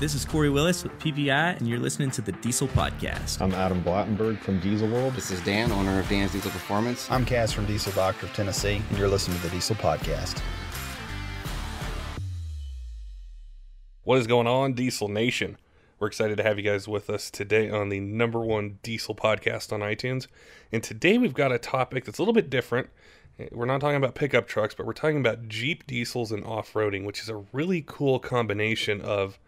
This is Corey Willis with PPEI, and you're listening to the Diesel Podcast. I'm Adam Blattenberg from Diesel World. This is Dan, owner of Dan's Diesel Performance. I'm Cass from Diesel Doctor of Tennessee, and you're listening to the Diesel Podcast. What is going on, Diesel Nation? We're excited to have you guys with us today on the number one diesel podcast on iTunes. And today we've got a topic that's a little bit different. We're not talking about pickup trucks, but we're talking about Jeep diesels and off roading, which is a really cool combination of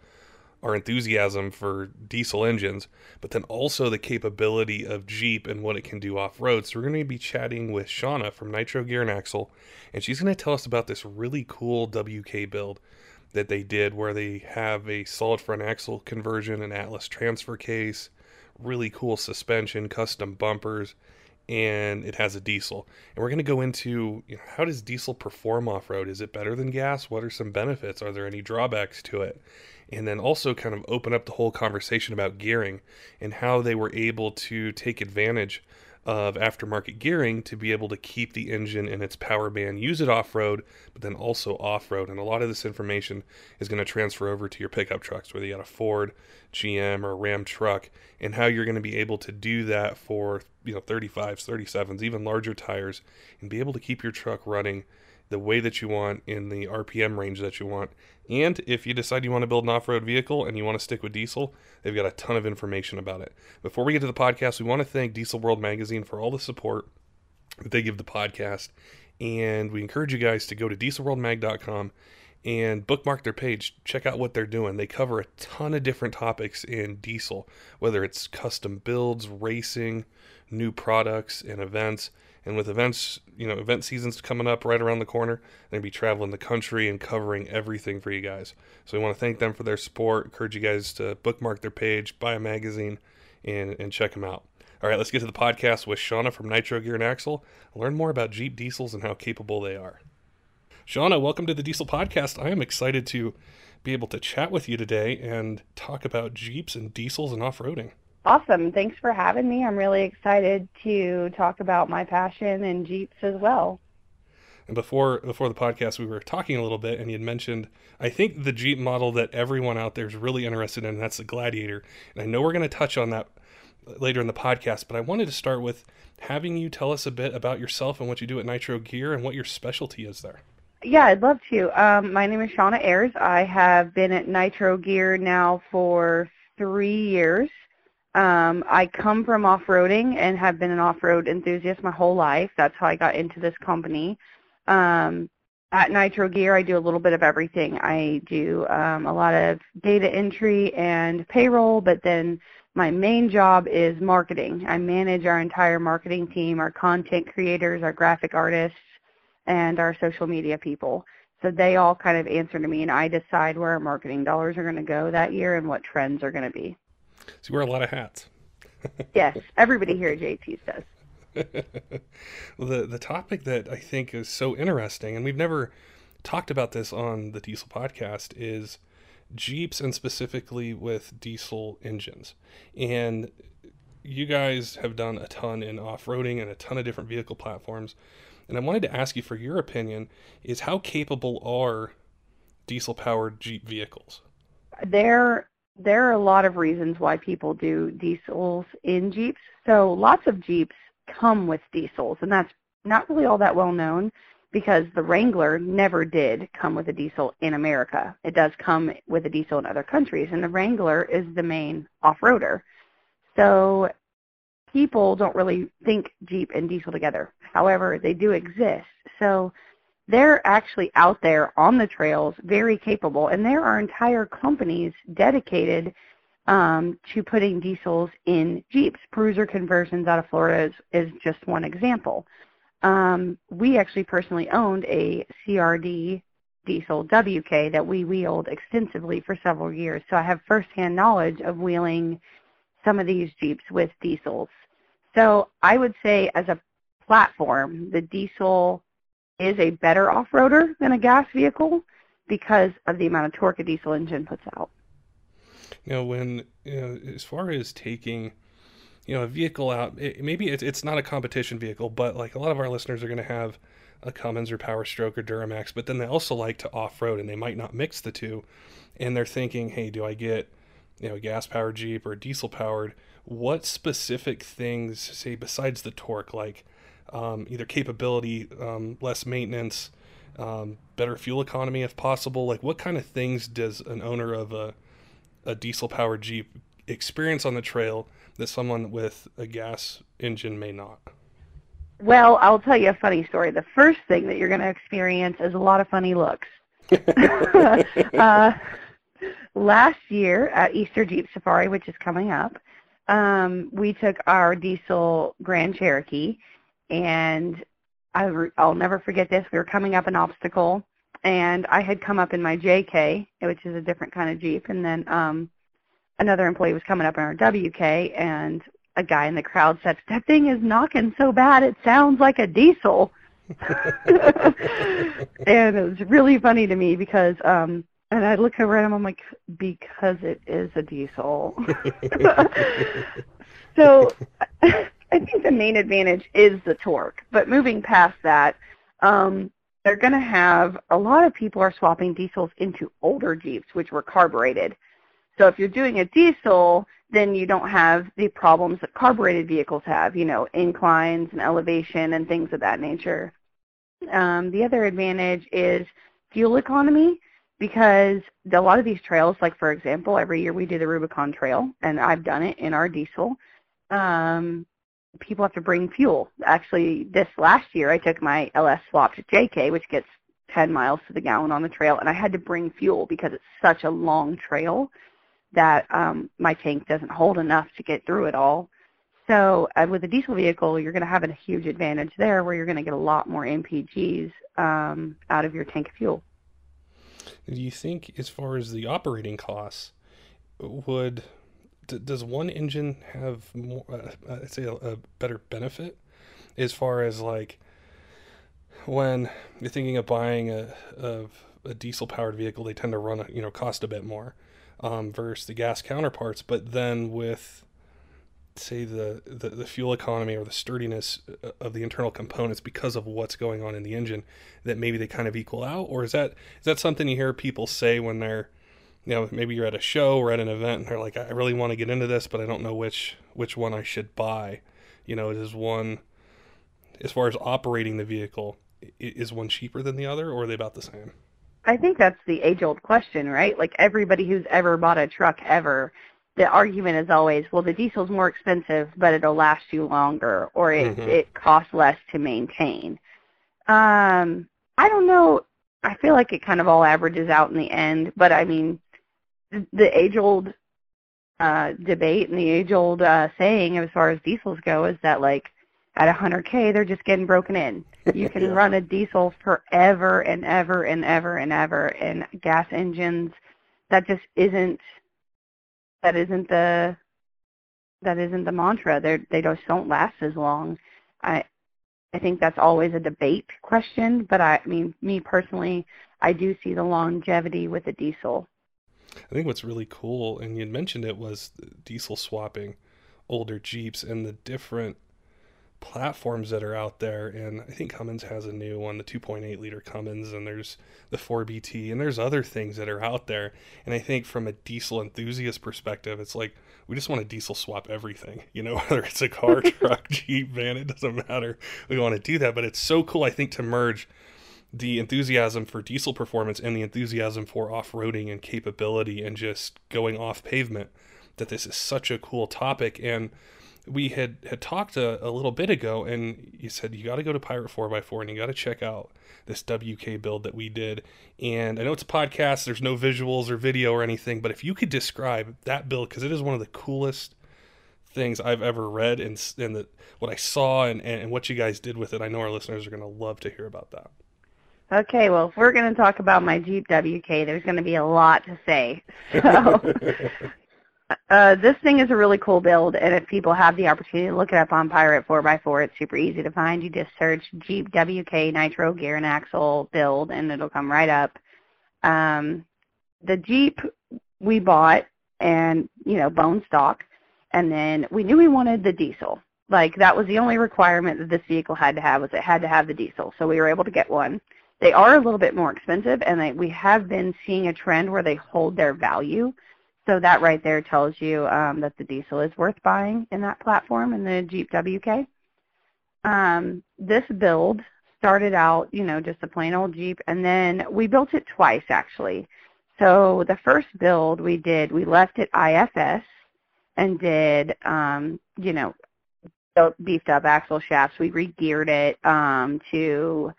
our enthusiasm for diesel engines, but then also the capability of Jeep and what it can do off road. So, we're going to be chatting with Shawna from Nitro Gear and Axle, and she's going to tell us about this really cool WK build that they did where they have a solid front axle conversion, an Atlas transfer case, really cool suspension, custom bumpers, and it has a diesel. And we're going to go into you know, how does diesel perform off road? Is it better than gas? What are some benefits? Are there any drawbacks to it? And then also kind of open up the whole conversation about gearing and how they were able to take advantage of aftermarket gearing to be able to keep the engine in its power band, use it off road, but then also off road. And a lot of this information is going to transfer over to your pickup trucks, whether you got a Ford, GM, or Ram truck, and how you're going to be able to do that for you know 35s, 37s, even larger tires, and be able to keep your truck running the way that you want in the RPM range that you want. And if you decide you want to build an off road vehicle and you want to stick with diesel, they've got a ton of information about it. Before we get to the podcast, we want to thank Diesel World Magazine for all the support that they give the podcast. And we encourage you guys to go to dieselworldmag.com and bookmark their page. Check out what they're doing. They cover a ton of different topics in diesel, whether it's custom builds, racing, new products, and events. And with events, you know, event seasons coming up right around the corner, they're to be traveling the country and covering everything for you guys. So we want to thank them for their support. Encourage you guys to bookmark their page, buy a magazine, and, and check them out. All right, let's get to the podcast with Shawna from Nitro Gear and Axle. Learn more about Jeep diesels and how capable they are. Shawna, welcome to the Diesel Podcast. I am excited to be able to chat with you today and talk about Jeeps and diesels and off roading. Awesome. Thanks for having me. I'm really excited to talk about my passion and Jeeps as well. And before before the podcast, we were talking a little bit, and you had mentioned I think the Jeep model that everyone out there is really interested in. And that's the Gladiator, and I know we're going to touch on that later in the podcast. But I wanted to start with having you tell us a bit about yourself and what you do at Nitro Gear and what your specialty is there. Yeah, I'd love to. Um, my name is Shawna Ayers. I have been at Nitro Gear now for three years. Um, I come from off-roading and have been an off-road enthusiast my whole life. That's how I got into this company. Um, at Nitro Gear, I do a little bit of everything. I do um, a lot of data entry and payroll, but then my main job is marketing. I manage our entire marketing team, our content creators, our graphic artists, and our social media people. So they all kind of answer to me, and I decide where our marketing dollars are going to go that year and what trends are going to be. So you wear a lot of hats. yes, everybody here at JT's does. well, the the topic that I think is so interesting, and we've never talked about this on the Diesel podcast, is Jeeps and specifically with diesel engines. And you guys have done a ton in off-roading and a ton of different vehicle platforms. And I wanted to ask you for your opinion: is how capable are diesel-powered Jeep vehicles? They're there are a lot of reasons why people do diesels in Jeeps. So lots of Jeeps come with diesels, and that's not really all that well known because the Wrangler never did come with a diesel in America. It does come with a diesel in other countries, and the Wrangler is the main off-roader. So people don't really think Jeep and diesel together. However, they do exist. So they're actually out there on the trails, very capable, and there are entire companies dedicated um, to putting diesels in Jeeps. Bruiser Conversions out of Florida is, is just one example. Um, we actually personally owned a CRD diesel WK that we wheeled extensively for several years, so I have firsthand knowledge of wheeling some of these Jeeps with diesels. So I would say as a platform, the diesel is a better off-roader than a gas vehicle because of the amount of torque a diesel engine puts out. You know, when you know, as far as taking, you know, a vehicle out, it, maybe it's it's not a competition vehicle, but like a lot of our listeners are going to have a Cummins or Power Stroke or Duramax, but then they also like to off road and they might not mix the two. And they're thinking, hey, do I get you know a gas powered Jeep or a diesel powered? What specific things, say besides the torque, like um, either capability, um, less maintenance, um, better fuel economy if possible? Like what kind of things does an owner of a a diesel powered Jeep experience on the trail that someone with a gas engine may not? Well, I'll tell you a funny story. The first thing that you're going to experience is a lot of funny looks. uh, last year at Easter Jeep Safari, which is coming up, um, we took our diesel Grand Cherokee, and I re- I'll never forget this. We were coming up an obstacle, and I had come up in my JK, which is a different kind of Jeep, and then um, another employee was coming up in our WK, and a guy in the crowd said, "That thing is knocking so bad, it sounds like a diesel." and it was really funny to me because um and I look over at him I'm like because it is a diesel. so I think the main advantage is the torque. But moving past that, um they're going to have a lot of people are swapping diesels into older Jeeps which were carbureted. So if you're doing a diesel, then you don't have the problems that carbureted vehicles have, you know, inclines and elevation and things of that nature. Um, the other advantage is fuel economy because a lot of these trails, like for example, every year we do the Rubicon Trail, and I've done it in our diesel. Um, people have to bring fuel. Actually, this last year I took my LS swap to JK, which gets 10 miles to the gallon on the trail, and I had to bring fuel because it's such a long trail that um, my tank doesn't hold enough to get through it all. So uh, with a diesel vehicle, you're going to have a huge advantage there where you're going to get a lot more MPGs um, out of your tank of fuel. Do you think, as far as the operating costs, would d- does one engine have more? Uh, I'd say a, a better benefit as far as like when you're thinking of buying a, a, a diesel powered vehicle, they tend to run you know cost a bit more um, versus the gas counterparts. But then with say the, the, the fuel economy or the sturdiness uh, of the internal components because of what's going on in the engine that maybe they kind of equal out or is that is that something you hear people say when they're you know maybe you're at a show or at an event and they're like I really want to get into this but I don't know which which one I should buy you know is one as far as operating the vehicle is one cheaper than the other or are they about the same I think that's the age old question, right? Like everybody who's ever bought a truck ever, the argument is always, well, the diesel's more expensive, but it'll last you longer, or it mm-hmm. it costs less to maintain. Um, I don't know. I feel like it kind of all averages out in the end, but I mean, the, the age old uh, debate and the age old uh, saying as far as diesels go is that like at 100k they're just getting broken in. You can run a diesel forever and ever and ever and ever, and gas engines that just isn't that isn't the that isn't the mantra. They they just don't last as long. I I think that's always a debate question, but I, I mean, me personally, I do see the longevity with a diesel. I think what's really cool, and you mentioned it, was diesel swapping older Jeeps and the different platforms that are out there. And i think cummins has a new one the 2.8 liter cummins and there's the 4bt and there's other things that are out there. And i think from a diesel enthusiast perspective it's like we just want to diesel swap everything you know whether it's a car truck jeep van it doesn't matter. We want to do that but it's so cool i think to merge the enthusiasm for diesel performance and the enthusiasm for off-roading and capability and just going off pavement that this is such a cool topic and we had had talked a, a little bit ago, and you said you got to go to Pirate 4x4 and you got to check out this WK build that we did. And I know it's a podcast, there's no visuals or video or anything, but if you could describe that build, because it is one of the coolest things I've ever read, and, and the, what I saw and, and what you guys did with it, I know our listeners are going to love to hear about that. Okay, well, if we're going to talk about my Jeep WK, there's going to be a lot to say. So, uh, this thing is a really cool build, and if people have the opportunity to look it up on Pirate 4x4, it's super easy to find. You just search Jeep WK Nitro Gear and Axle build, and it'll come right up. Um, the Jeep we bought, and you know, bone stock, and then we knew we wanted the diesel. Like that was the only requirement that this vehicle had to have was it had to have the diesel. So we were able to get one. They are a little bit more expensive, and they, we have been seeing a trend where they hold their value. So that right there tells you um, that the diesel is worth buying in that platform in the Jeep WK. Um, this build started out, you know, just a plain old Jeep, and then we built it twice actually. So the first build we did, we left it IFS and did, um, you know, beefed up axle shafts. We re-geared it um, to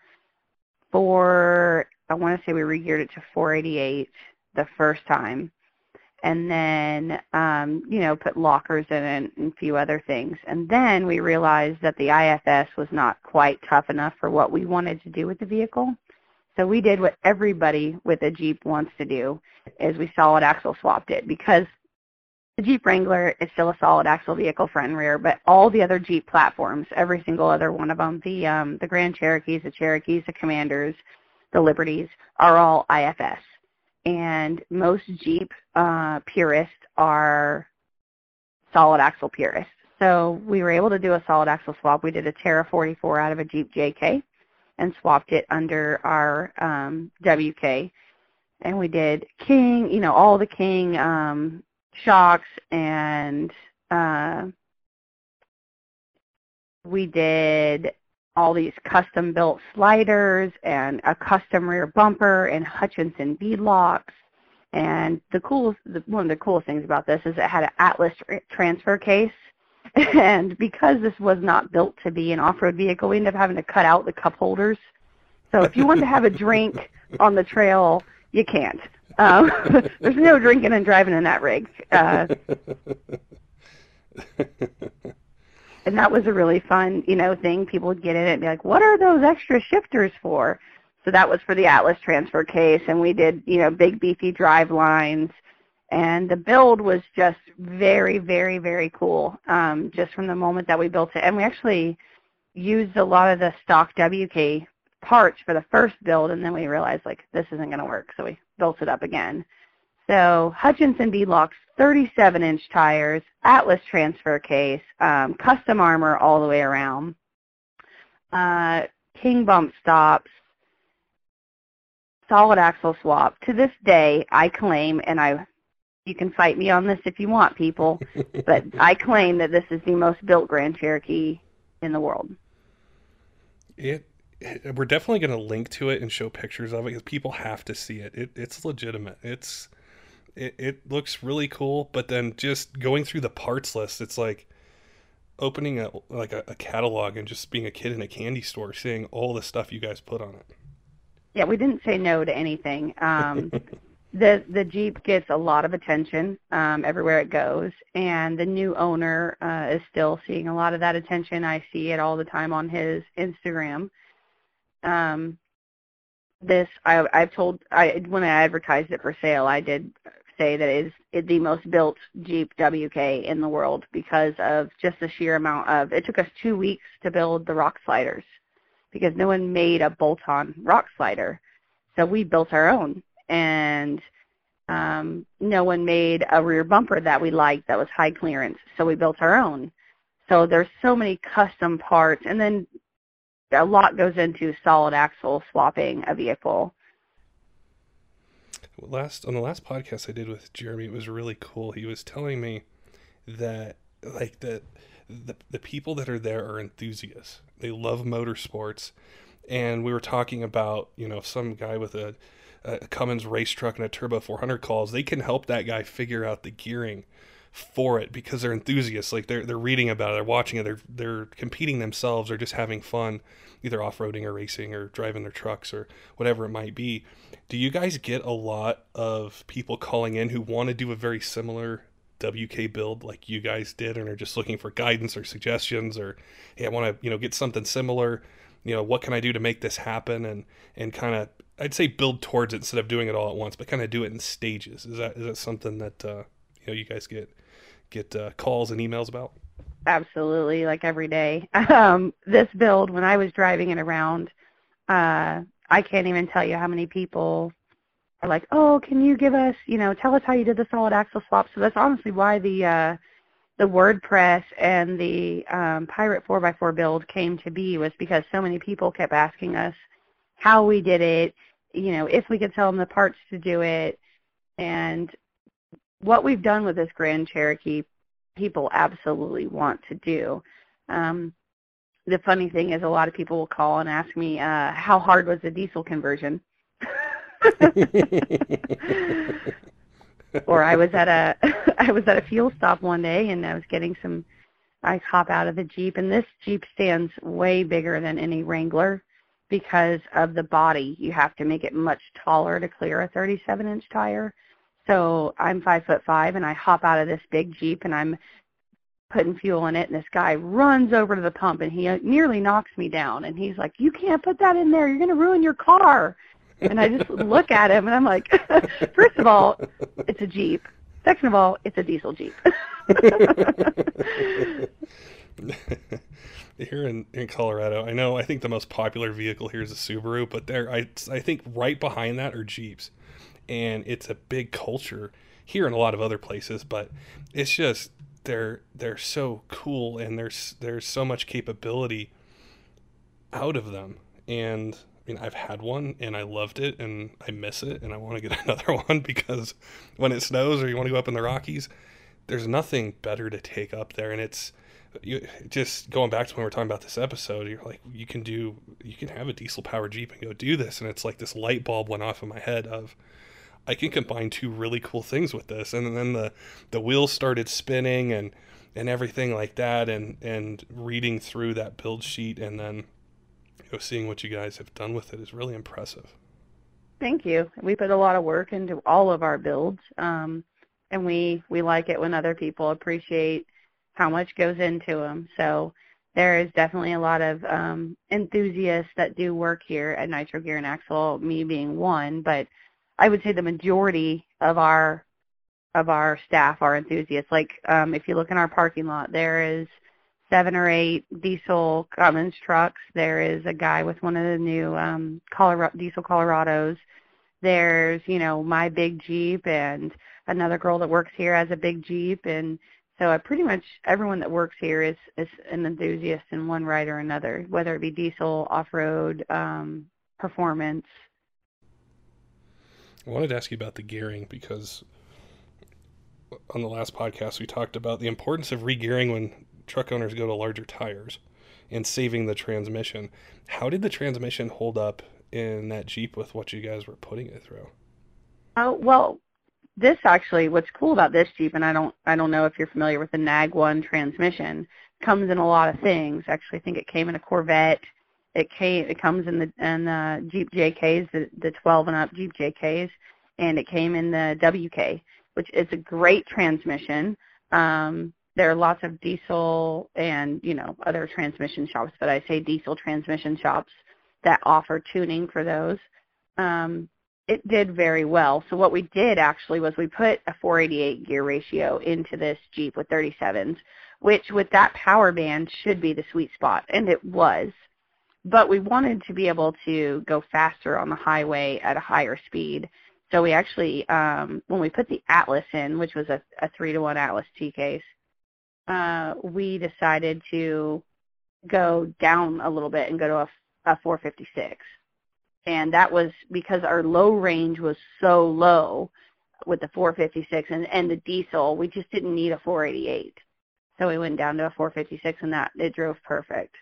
four. I want to say we re-geared it to 488 the first time, and then um, you know put lockers in it and a few other things. And then we realized that the IFS was not quite tough enough for what we wanted to do with the vehicle. So we did what everybody with a Jeep wants to do, is we solid axle swapped it because the Jeep Wrangler is still a solid axle vehicle front and rear, but all the other Jeep platforms, every single other one of them, the um, the Grand Cherokees, the Cherokees, the Commanders, the Liberties, are all IFS and most Jeep uh, purists are solid axle purists. So we were able to do a solid axle swap. We did a Terra 44 out of a Jeep JK and swapped it under our um, WK. And we did King, you know, all the King um, shocks and uh, we did all these custom built sliders and a custom rear bumper and Hutchinson bead locks. And the coolest, the, one of the coolest things about this is it had an Atlas transfer case. And because this was not built to be an off-road vehicle, we ended up having to cut out the cup holders. So if you want to have a drink on the trail, you can't. Um, there's no drinking and driving in that rig. Uh, and that was a really fun, you know, thing. People would get in it and be like, "What are those extra shifters for?" So that was for the Atlas transfer case, and we did, you know, big beefy drive lines, and the build was just very, very, very cool. Um, just from the moment that we built it, and we actually used a lot of the stock WK parts for the first build, and then we realized like this isn't going to work, so we built it up again. So Hutchinson beadlocks, 37-inch tires, Atlas transfer case, um, custom armor all the way around, uh, King bump stops, solid axle swap. To this day, I claim, and I, you can fight me on this if you want, people, but I claim that this is the most built Grand Cherokee in the world. It we're definitely going to link to it and show pictures of it because people have to see it. it it's legitimate. It's it, it looks really cool, but then just going through the parts list, it's like opening a like a, a catalog and just being a kid in a candy store, seeing all the stuff you guys put on it. Yeah, we didn't say no to anything. Um, the the Jeep gets a lot of attention um, everywhere it goes, and the new owner uh, is still seeing a lot of that attention. I see it all the time on his Instagram. Um, this I, I've told I when I advertised it for sale, I did say that it is the most built Jeep WK in the world because of just the sheer amount of. It took us two weeks to build the rock sliders because no one made a bolt-on rock slider, so we built our own, and um, no one made a rear bumper that we liked that was high clearance, so we built our own. So there's so many custom parts, and then a lot goes into solid axle swapping a vehicle last on the last podcast I did with Jeremy, it was really cool. He was telling me that like that the the people that are there are enthusiasts. They love motorsports, and we were talking about you know some guy with a, a Cummins race truck and a turbo 400 calls. They can help that guy figure out the gearing for it because they're enthusiasts. Like they're they're reading about it, they're watching it, they're they're competing themselves or just having fun, either off roading or racing or driving their trucks or whatever it might be. Do you guys get a lot of people calling in who want to do a very similar WK build like you guys did and are just looking for guidance or suggestions or hey, I want to, you know, get something similar. You know, what can I do to make this happen and and kind of I'd say build towards it instead of doing it all at once, but kind of do it in stages. Is that is that something that uh, know you guys get get uh, calls and emails about? Absolutely, like every day. Um, this build, when I was driving it around, uh, I can't even tell you how many people are like, "Oh, can you give us, you know, tell us how you did the solid axle swap?" So that's honestly why the uh, the WordPress and the um, Pirate 4x4 build came to be was because so many people kept asking us how we did it, you know, if we could sell them the parts to do it, and what we've done with this Grand Cherokee, people absolutely want to do. Um, the funny thing is, a lot of people will call and ask me, uh, "How hard was the diesel conversion?" or I was at a I was at a fuel stop one day and I was getting some I hop out of the Jeep and this Jeep stands way bigger than any Wrangler because of the body. You have to make it much taller to clear a 37 inch tire. So I'm five foot five and I hop out of this big Jeep and I'm putting fuel in it and this guy runs over to the pump and he nearly knocks me down and he's like, you can't put that in there. You're going to ruin your car. And I just look at him and I'm like, first of all, it's a Jeep. Second of all, it's a diesel Jeep. here in, in Colorado, I know I think the most popular vehicle here is a Subaru, but there I I think right behind that are Jeeps. And it's a big culture here in a lot of other places, but it's just they're they're so cool and there's there's so much capability out of them. And I mean, I've had one and I loved it and I miss it and I want to get another one because when it snows or you want to go up in the Rockies, there's nothing better to take up there. And it's you, just going back to when we are talking about this episode, you're like, you can do, you can have a diesel powered Jeep and go do this. And it's like this light bulb went off in my head of, I can combine two really cool things with this. And then the, the wheels started spinning and, and everything like that. And, and reading through that build sheet and then know, seeing what you guys have done with it is really impressive. Thank you. We put a lot of work into all of our builds, um, and we we like it when other people appreciate how much goes into them. So there is definitely a lot of um, enthusiasts that do work here at Nitro Gear and Axle, me being one, but I would say the majority of our of our staff are enthusiasts. Like um, if you look in our parking lot, there is seven or eight diesel Cummins trucks. There is a guy with one of the new um, Colorado, diesel Colorados. There's, you know, my big Jeep and another girl that works here has a big Jeep. And so I pretty much everyone that works here is, is an enthusiast in one right or another, whether it be diesel, off-road, um, performance. I wanted to ask you about the gearing because on the last podcast we talked about the importance of regearing when truck owners go to larger tires and saving the transmission. How did the transmission hold up in that Jeep with what you guys were putting it through? Oh well, this actually, what's cool about this Jeep, and I don't, I don't know if you're familiar with the Nag One transmission, comes in a lot of things. Actually, I think it came in a Corvette. It came, it comes in the in the Jeep JKs, the the 12 and up Jeep JKs, and it came in the WK, which is a great transmission. Um, there are lots of diesel and you know other transmission shops, but I say diesel transmission shops that offer tuning for those. Um, it did very well. So what we did actually was we put a 488 gear ratio into this Jeep with 37s, which with that power band should be the sweet spot, and it was. But we wanted to be able to go faster on the highway at a higher speed. So we actually, um, when we put the Atlas in, which was a, a 3 to 1 Atlas T case, uh, we decided to go down a little bit and go to a, a 456. And that was because our low range was so low with the 456 and, and the diesel, we just didn't need a 488. So we went down to a 456 and that it drove perfect.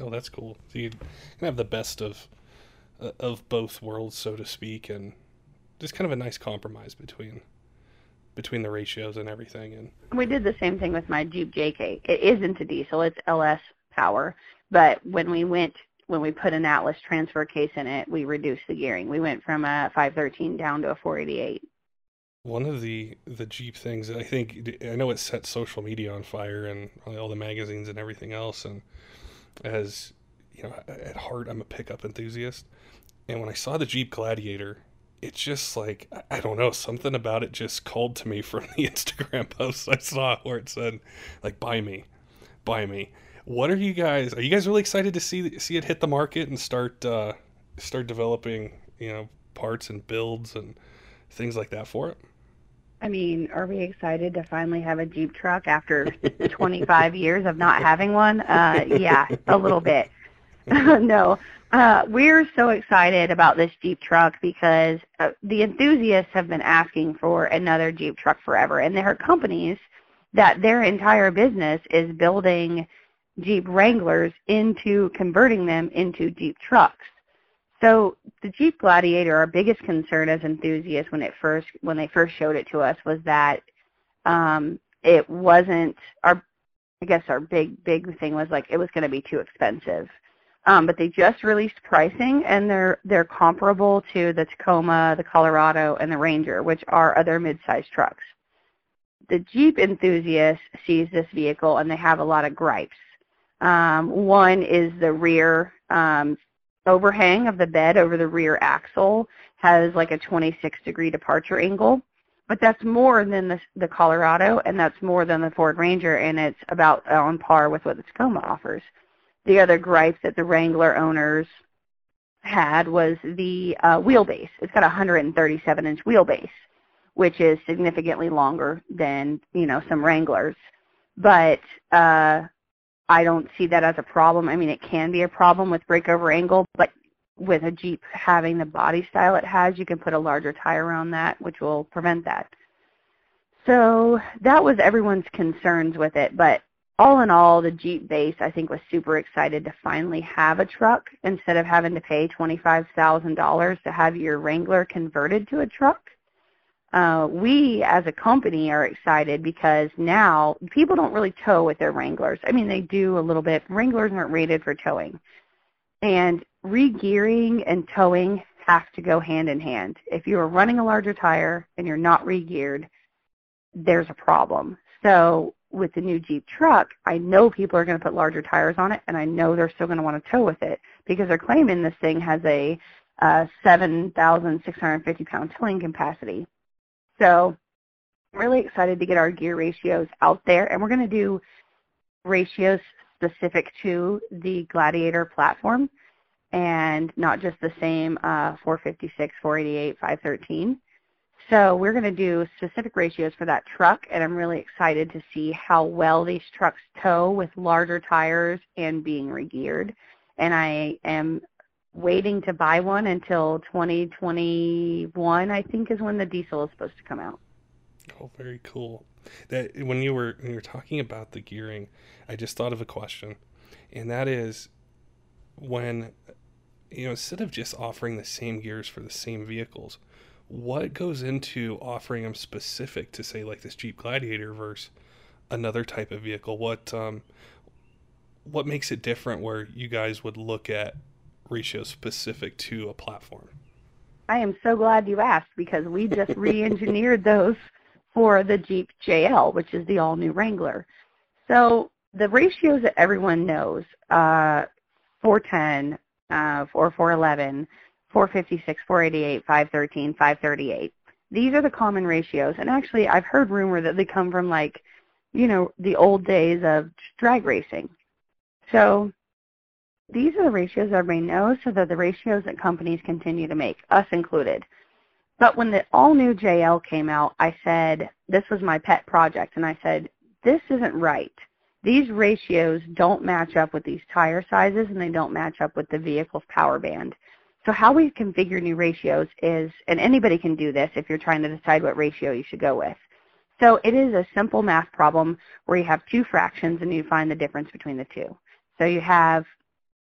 Oh, that's cool. So you can have the best of uh, of both worlds, so to speak, and just kind of a nice compromise between between the ratios and everything. And we did the same thing with my Jeep JK. It isn't a diesel; it's LS power. But when we went when we put an Atlas transfer case in it, we reduced the gearing. We went from a 513 down to a 488. One of the the Jeep things I think I know it set social media on fire and all the magazines and everything else. And as you know, at heart, I'm a pickup enthusiast. And when I saw the Jeep Gladiator it's just like I don't know something about it just called to me from the Instagram post I saw where it said like buy me, buy me. What are you guys? Are you guys really excited to see see it hit the market and start uh, start developing you know parts and builds and things like that for it? I mean, are we excited to finally have a Jeep truck after 25 years of not having one? Uh, yeah, a little bit. no, uh, we're so excited about this Jeep truck because uh, the enthusiasts have been asking for another Jeep truck forever, and there are companies that their entire business is building Jeep Wranglers into converting them into Jeep trucks. So the Jeep Gladiator, our biggest concern as enthusiasts when it first when they first showed it to us was that um, it wasn't our I guess our big big thing was like it was going to be too expensive. Um, but they just released pricing and they're they're comparable to the Tacoma, the Colorado, and the Ranger, which are other mid-sized trucks. The Jeep enthusiast sees this vehicle and they have a lot of gripes. Um, one is the rear um, overhang of the bed over the rear axle has like a 26 degree departure angle. But that's more than the, the Colorado and that's more than the Ford Ranger and it's about on par with what the Tacoma offers. The other gripe that the Wrangler owners had was the uh, wheelbase. It's got a 137 inch wheelbase, which is significantly longer than, you know, some Wranglers. But uh, I don't see that as a problem. I mean, it can be a problem with breakover angle, but with a Jeep having the body style it has, you can put a larger tire around that, which will prevent that. So that was everyone's concerns with it. But all in all, the Jeep base, I think, was super excited to finally have a truck instead of having to pay $25,000 to have your Wrangler converted to a truck uh, we as a company are excited because now people don't really tow with their Wranglers. I mean, they do a little bit. Wranglers aren't rated for towing. And regearing and towing have to go hand in hand. If you are running a larger tire and you're not regeared, there's a problem. So with the new Jeep truck, I know people are going to put larger tires on it, and I know they're still going to want to tow with it because they're claiming this thing has a uh, 7,650 pound towing capacity. So I'm really excited to get our gear ratios out there, and we're going to do ratios specific to the Gladiator platform and not just the same uh, 456, 488, 513. So we're going to do specific ratios for that truck, and I'm really excited to see how well these trucks tow with larger tires and being regeared. And I am waiting to buy one until 2021. I think is when the diesel is supposed to come out. Oh, very cool. That when you were when you were talking about the gearing, I just thought of a question, and that is when you know instead of just offering the same gears for the same vehicles, what goes into offering them specific to say like this Jeep Gladiator versus another type of vehicle? What um, what makes it different where you guys would look at ratio specific to a platform? I am so glad you asked because we just re-engineered those for the Jeep JL, which is the all-new Wrangler. So the ratios that everyone knows, uh, 410, uh, or 411, 456, 488, 513, 538. These are the common ratios. And actually, I've heard rumor that they come from like, you know, the old days of drag racing. So these are the ratios everybody knows, so they're the ratios that companies continue to make, us included. But when the all-new JL came out, I said, this was my pet project, and I said, this isn't right. These ratios don't match up with these tire sizes, and they don't match up with the vehicle's power band. So how we configure new ratios is, and anybody can do this if you're trying to decide what ratio you should go with. So it is a simple math problem where you have two fractions and you find the difference between the two. So you have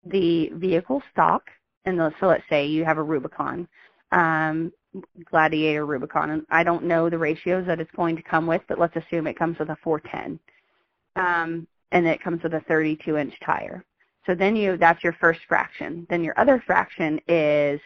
the vehicle stock, and the, so let's say you have a Rubicon, um, Gladiator Rubicon, and I don't know the ratios that it's going to come with, but let's assume it comes with a 410, um, and it comes with a 32-inch tire. So then you that's your first fraction. Then your other fraction is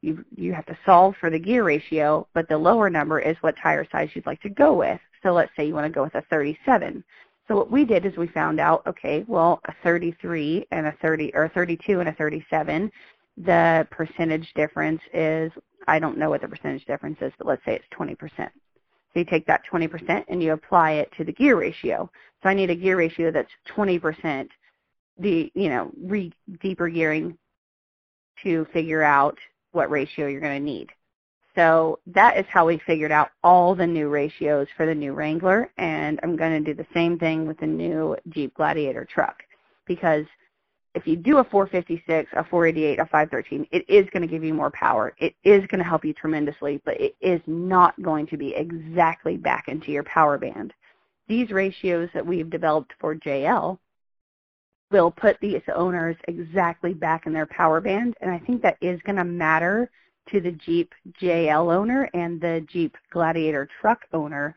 you you have to solve for the gear ratio, but the lower number is what tire size you'd like to go with. So let's say you want to go with a 37. So what we did is we found out, okay, well, a 33 and a 30 or a 32 and a 37, the percentage difference is I don't know what the percentage difference is, but let's say it's 20%. So you take that 20% and you apply it to the gear ratio. So I need a gear ratio that's 20% the, you know, re, deeper gearing to figure out what ratio you're going to need. So that is how we figured out all the new ratios for the new Wrangler, and I'm going to do the same thing with the new Jeep Gladiator truck because if you do a 456, a 488, a 513, it is going to give you more power. It is going to help you tremendously, but it is not going to be exactly back into your power band. These ratios that we've developed for JL will put these owners exactly back in their power band, and I think that is going to matter to the Jeep JL owner and the Jeep Gladiator truck owner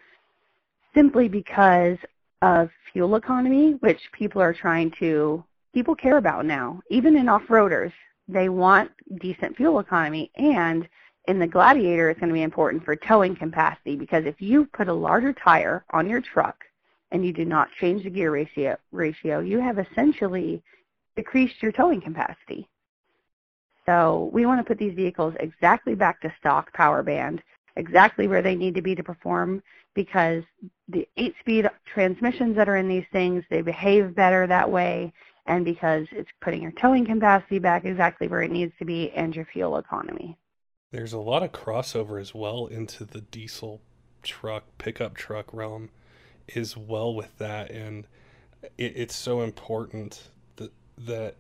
simply because of fuel economy, which people are trying to people care about now. Even in off-roaders, they want decent fuel economy and in the Gladiator it's going to be important for towing capacity because if you put a larger tire on your truck and you do not change the gear ratio, ratio you have essentially decreased your towing capacity. So we want to put these vehicles exactly back to stock power band, exactly where they need to be to perform because the eight-speed transmissions that are in these things, they behave better that way and because it's putting your towing capacity back exactly where it needs to be and your fuel economy. There's a lot of crossover as well into the diesel truck, pickup truck realm as well with that. And it, it's so important that, that,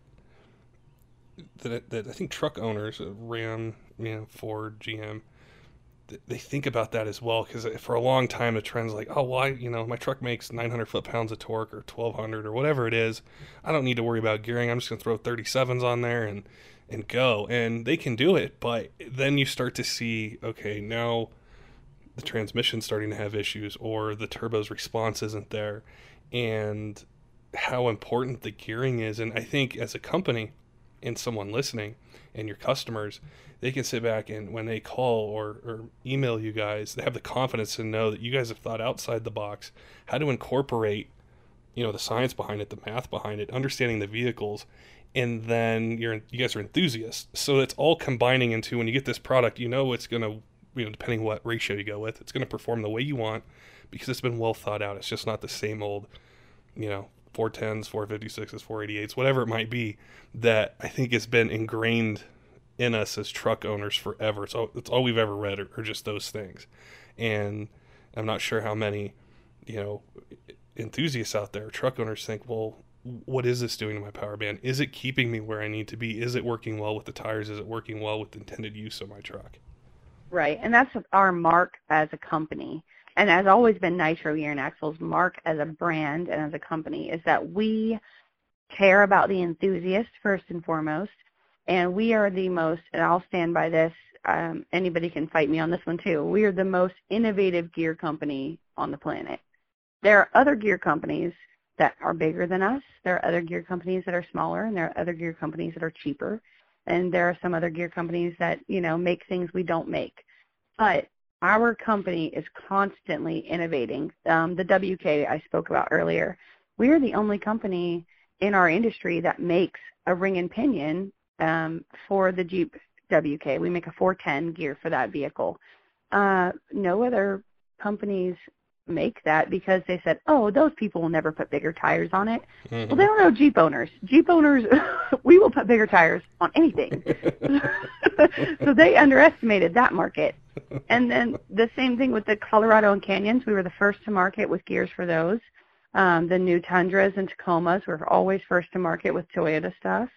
that, that I think truck owners, uh, Ram, you know, Ford, GM, they think about that as well because uh, for a long time the trend's like oh well I, you know my truck makes 900 foot pounds of torque or 1200 or whatever it is. I don't need to worry about gearing. I'm just going to throw 37s on there and and go. And they can do it but then you start to see okay now the transmission's starting to have issues or the turbo's response isn't there and how important the gearing is. And i think as a company and someone listening and your customers they can sit back and when they call or, or email you guys, they have the confidence to know that you guys have thought outside the box, how to incorporate, you know, the science behind it, the math behind it, understanding the vehicles, and then you're you guys are enthusiasts. So it's all combining into when you get this product, you know it's gonna you know, depending what ratio you go with, it's gonna perform the way you want because it's been well thought out. It's just not the same old, you know, 410s, 456s, 488s, whatever it might be, that I think has been ingrained in us as truck owners forever. So it's all we've ever read are, are just those things. And I'm not sure how many, you know, enthusiasts out there, truck owners think, well, what is this doing to my power band? Is it keeping me where I need to be? Is it working well with the tires? Is it working well with the intended use of my truck? Right, and that's our mark as a company, and has always been Nitro Gear and Axle's mark as a brand and as a company is that we care about the enthusiast first and foremost, and we are the most, and I'll stand by this, um, anybody can fight me on this one too, we are the most innovative gear company on the planet. There are other gear companies that are bigger than us. There are other gear companies that are smaller, and there are other gear companies that are cheaper. And there are some other gear companies that, you know, make things we don't make. But our company is constantly innovating. Um, the WK I spoke about earlier, we are the only company in our industry that makes a ring and pinion um, for the Jeep WK. We make a 410 gear for that vehicle. Uh, no other companies make that because they said, oh, those people will never put bigger tires on it. Mm-hmm. Well, they don't know Jeep owners. Jeep owners, we will put bigger tires on anything. so they underestimated that market. And then the same thing with the Colorado and Canyons. We were the first to market with gears for those. Um, the new Tundras and Tacomas, we're always first to market with Toyota stuff.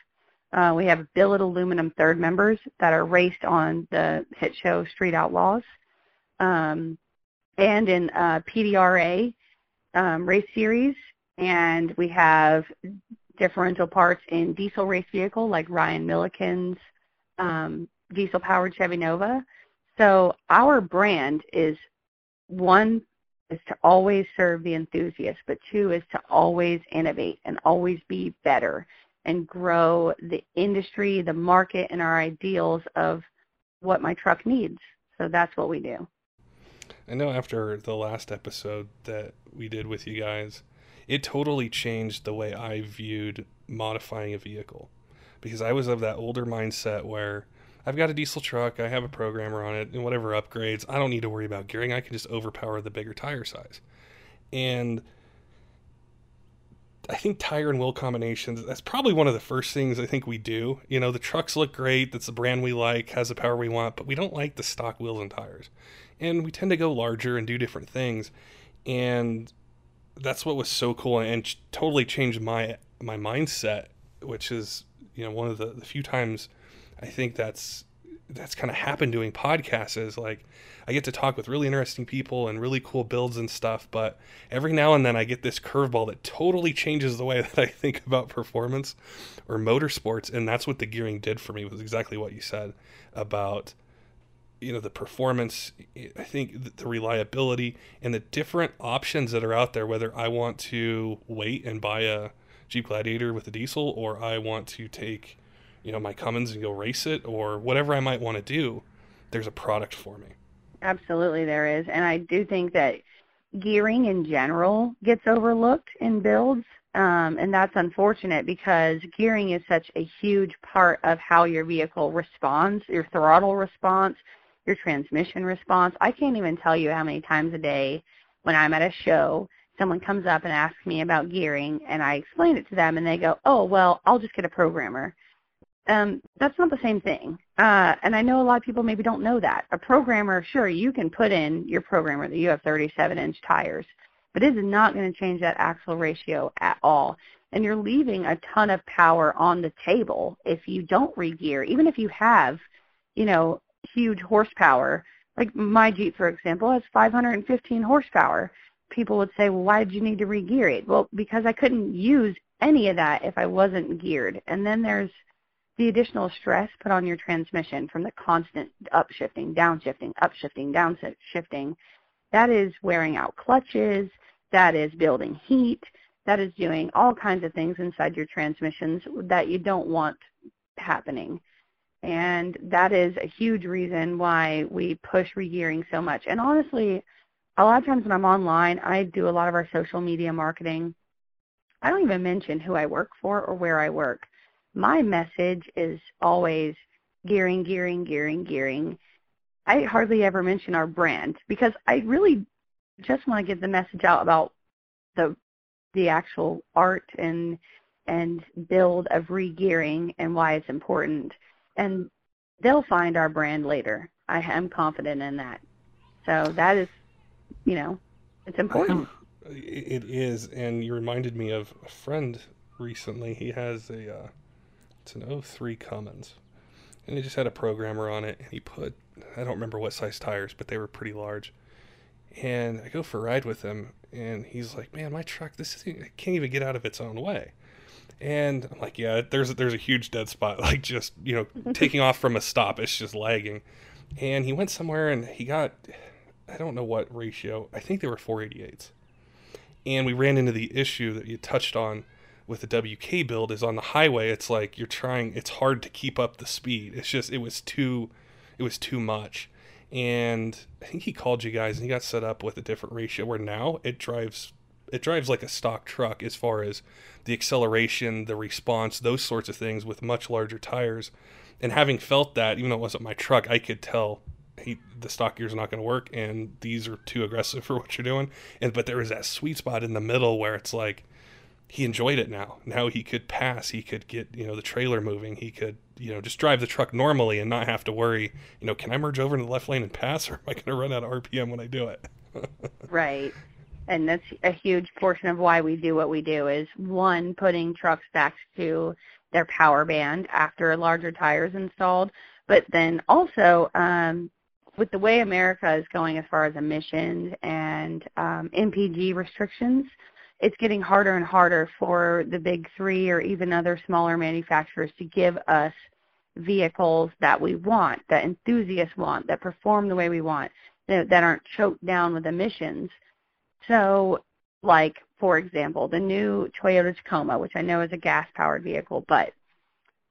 Uh, we have billet aluminum third members that are raced on the hit show Street Outlaws. Um, and in uh, PDRA um, race series. And we have differential parts in diesel race vehicle like Ryan Milliken's um, diesel-powered Chevy Nova. So our brand is one is to always serve the enthusiast, but two is to always innovate and always be better and grow the industry, the market, and our ideals of what my truck needs. So that's what we do. I know after the last episode that we did with you guys, it totally changed the way I viewed modifying a vehicle. Because I was of that older mindset where I've got a diesel truck, I have a programmer on it, and whatever upgrades, I don't need to worry about gearing. I can just overpower the bigger tire size. And I think tire and wheel combinations, that's probably one of the first things I think we do. You know, the trucks look great, that's the brand we like, has the power we want, but we don't like the stock wheels and tires. And we tend to go larger and do different things. And that's what was so cool and totally changed my my mindset, which is, you know, one of the, the few times I think that's that's kind of happened doing podcasts is like I get to talk with really interesting people and really cool builds and stuff, but every now and then I get this curveball that totally changes the way that I think about performance or motorsports, and that's what the gearing did for me was exactly what you said about you know the performance i think the reliability and the different options that are out there whether i want to wait and buy a jeep gladiator with a diesel or i want to take you know my Cummins and go race it or whatever I might want to do, there's a product for me. Absolutely, there is, and I do think that gearing in general gets overlooked in builds, um, and that's unfortunate because gearing is such a huge part of how your vehicle responds, your throttle response, your transmission response. I can't even tell you how many times a day when I'm at a show someone comes up and asks me about gearing and I explain it to them and they go, oh, well, I'll just get a programmer um, that's not the same thing. Uh, and I know a lot of people maybe don't know that. A programmer, sure, you can put in your programmer that you have 37-inch tires, but it is not going to change that axle ratio at all. And you're leaving a ton of power on the table if you don't regear, even if you have, you know, huge horsepower. Like my Jeep, for example, has 515 horsepower. People would say, well, why did you need to regear it? Well, because I couldn't use any of that if I wasn't geared. And then there's – the additional stress put on your transmission from the constant upshifting, downshifting, upshifting, downshifting, that is wearing out clutches, that is building heat, that is doing all kinds of things inside your transmissions that you don't want happening. And that is a huge reason why we push regearing so much. And honestly, a lot of times when I'm online, I do a lot of our social media marketing. I don't even mention who I work for or where I work my message is always gearing, gearing, gearing, gearing. I hardly ever mention our brand because I really just want to get the message out about the the actual art and and build of regearing and why it's important. And they'll find our brand later. I am confident in that. So that is, you know, it's important. It is, and you reminded me of a friend recently. He has a uh, it's an 03 Cummins. And he just had a programmer on it, and he put, I don't remember what size tires, but they were pretty large. And I go for a ride with him, and he's like, man, my truck, this thing, I can't even get out of its own way. And I'm like, yeah, there's there's a huge dead spot, like just you know taking off from a stop, it's just lagging. And he went somewhere and he got, I don't know what ratio, I think they were 488s. And we ran into the issue that you touched on with the WK build is on the highway it's like you're trying it's hard to keep up the speed. It's just it was too it was too much. And I think he called you guys and he got set up with a different ratio where now it drives it drives like a stock truck as far as the acceleration, the response, those sorts of things with much larger tires. And having felt that, even though it wasn't my truck, I could tell he, the stock gear's not going to work, and these are too aggressive for what you're doing. And but there was that sweet spot in the middle where it's like he enjoyed it now. Now he could pass, he could get, you know, the trailer moving, he could, you know, just drive the truck normally and not have to worry, you know, can I merge over into the left lane and pass or am I going to run out of RPM when I do it? right. And that's a huge portion of why we do what we do is one, putting trucks back to their power band after larger tires installed, but then also um, with the way America is going as far as emissions and um, MPG restrictions, it's getting harder and harder for the big three or even other smaller manufacturers to give us vehicles that we want, that enthusiasts want, that perform the way we want, that, that aren't choked down with emissions. So, like, for example, the new Toyota Tacoma, which I know is a gas-powered vehicle, but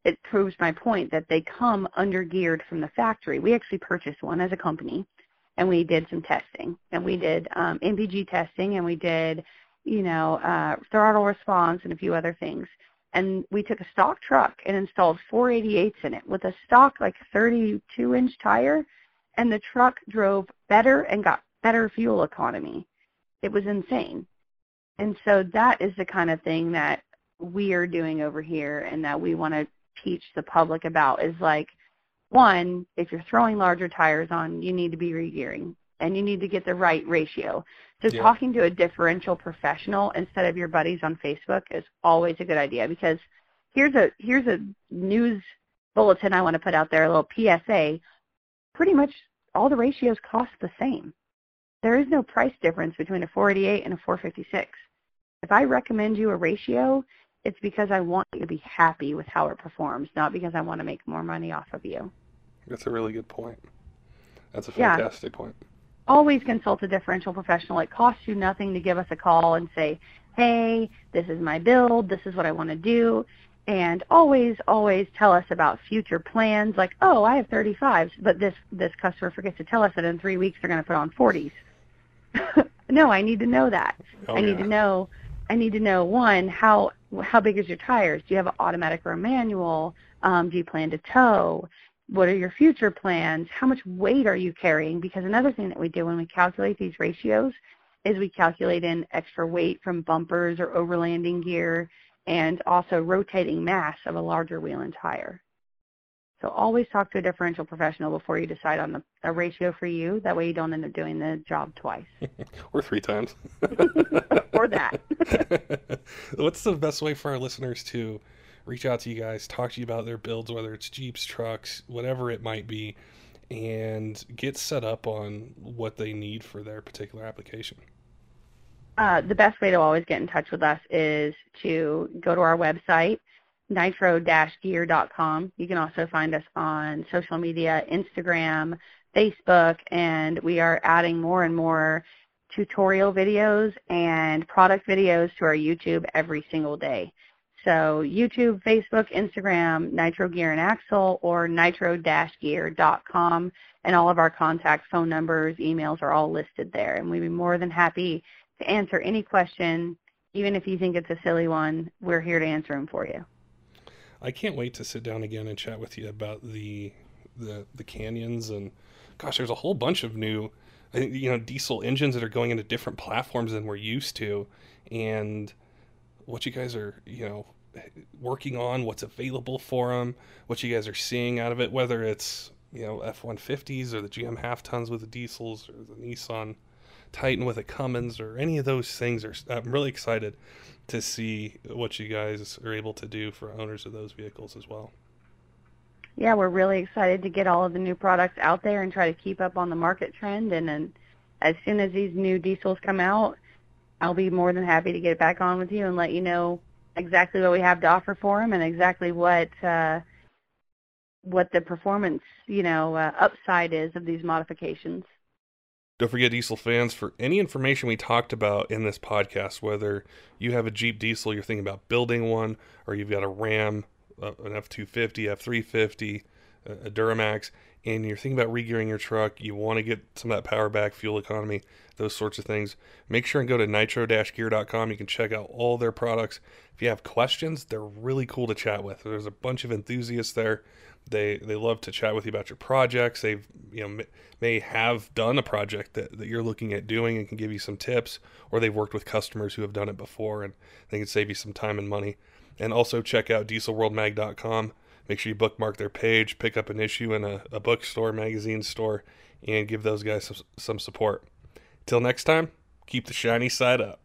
it proves my point that they come under-geared from the factory. We actually purchased one as a company, and we did some testing. And we did um, MPG testing, and we did you know, uh, throttle response and a few other things. And we took a stock truck and installed 488s in it with a stock like 32 inch tire, and the truck drove better and got better fuel economy. It was insane. And so that is the kind of thing that we are doing over here and that we want to teach the public about is like, one, if you're throwing larger tires on, you need to be regearing and you need to get the right ratio. So Yeah. talking to a differential professional instead of your buddies on Facebook is always a good idea because here's a here's a news bulletin I want to put out there, a little PSA. Pretty much all the ratios cost the same. There is no price difference between a 488 and a 456. If I recommend you a ratio, it's because I want you to be happy with how it performs, not because I want to make more money off of you. That's a really good point. That's a Yeah. fantastic point. Always consult a differential professional. It costs you nothing to give us a call and say, hey, this is my build, this is what I want to do. And always, always tell us about future plans like, oh, I have 35s, but this, this customer forgets to tell us that in three weeks they're going to put on 40s. no, I need to know that. Oh, I need yeah. to know, I need to know, one, how, how big is your tires? Do you have an automatic or a manual? Um, do you plan to tow? What are your future plans? How much weight are you carrying? Because another thing that we do when we calculate these ratios is we calculate in extra weight from bumpers or overlanding gear and also rotating mass of a larger wheel and tire. So always talk to a differential professional before you decide on the, a ratio for you. That way you don't end up doing the job twice. or three times. or that. What's the best way for our listeners to reach out to you guys, talk to you about their builds, whether it's Jeeps, trucks, whatever it might be, and get set up on what they need for their particular application? Uh, the best way to always get in touch with us is to go to our website, nitro-gear.com. You can also find us on social media, Instagram, Facebook, and we are adding more and more tutorial videos and product videos to our YouTube every single day. So YouTube, Facebook, Instagram, Nitro Gear and Axle, or nitro-gear.com, and all of our contact phone numbers, emails are all listed there. And we'd be more than happy to answer any question, even if you think it's a silly one. We're here to answer them for you. I can't wait to sit down again and chat with you about the the the canyons and gosh, there's a whole bunch of new you know diesel engines that are going into different platforms than we're used to and what you guys are, you know, working on, what's available for them, what you guys are seeing out of it, whether it's, you know, F-150s or the GM half tons with the diesels or the Nissan Titan with a Cummins or any of those things are I'm really excited to see what you guys are able to do for owners of those vehicles as well. Yeah, we're really excited to get all of the new products out there and try to keep up on the market trend. And then as soon as these new diesels come out, I'll be more than happy to get back on with you and let you know exactly what we have to offer for them and exactly what uh, what the performance, you know, uh, upside is of these modifications. Don't forget, diesel fans, for any information we talked about in this podcast, whether you have a Jeep diesel, you're thinking about building one, or you've got a Ram, uh, an F 250, F 350, a Duramax, and you're thinking about regearing your truck, you want to get some of that power back, fuel economy, those sorts of things, make sure and go to nitro-gear.com. You can check out all their products. If you have questions, they're really cool to chat with. There's a bunch of enthusiasts there. They they love to chat with you about your projects. They've you know may have done a project that, that you're looking at doing and can give you some tips, or they've worked with customers who have done it before and they can save you some time and money. And also check out dieselworldmag.com. Make sure you bookmark their page, pick up an issue in a, a bookstore, magazine store, and give those guys some, some support. Till next time, keep the shiny side up.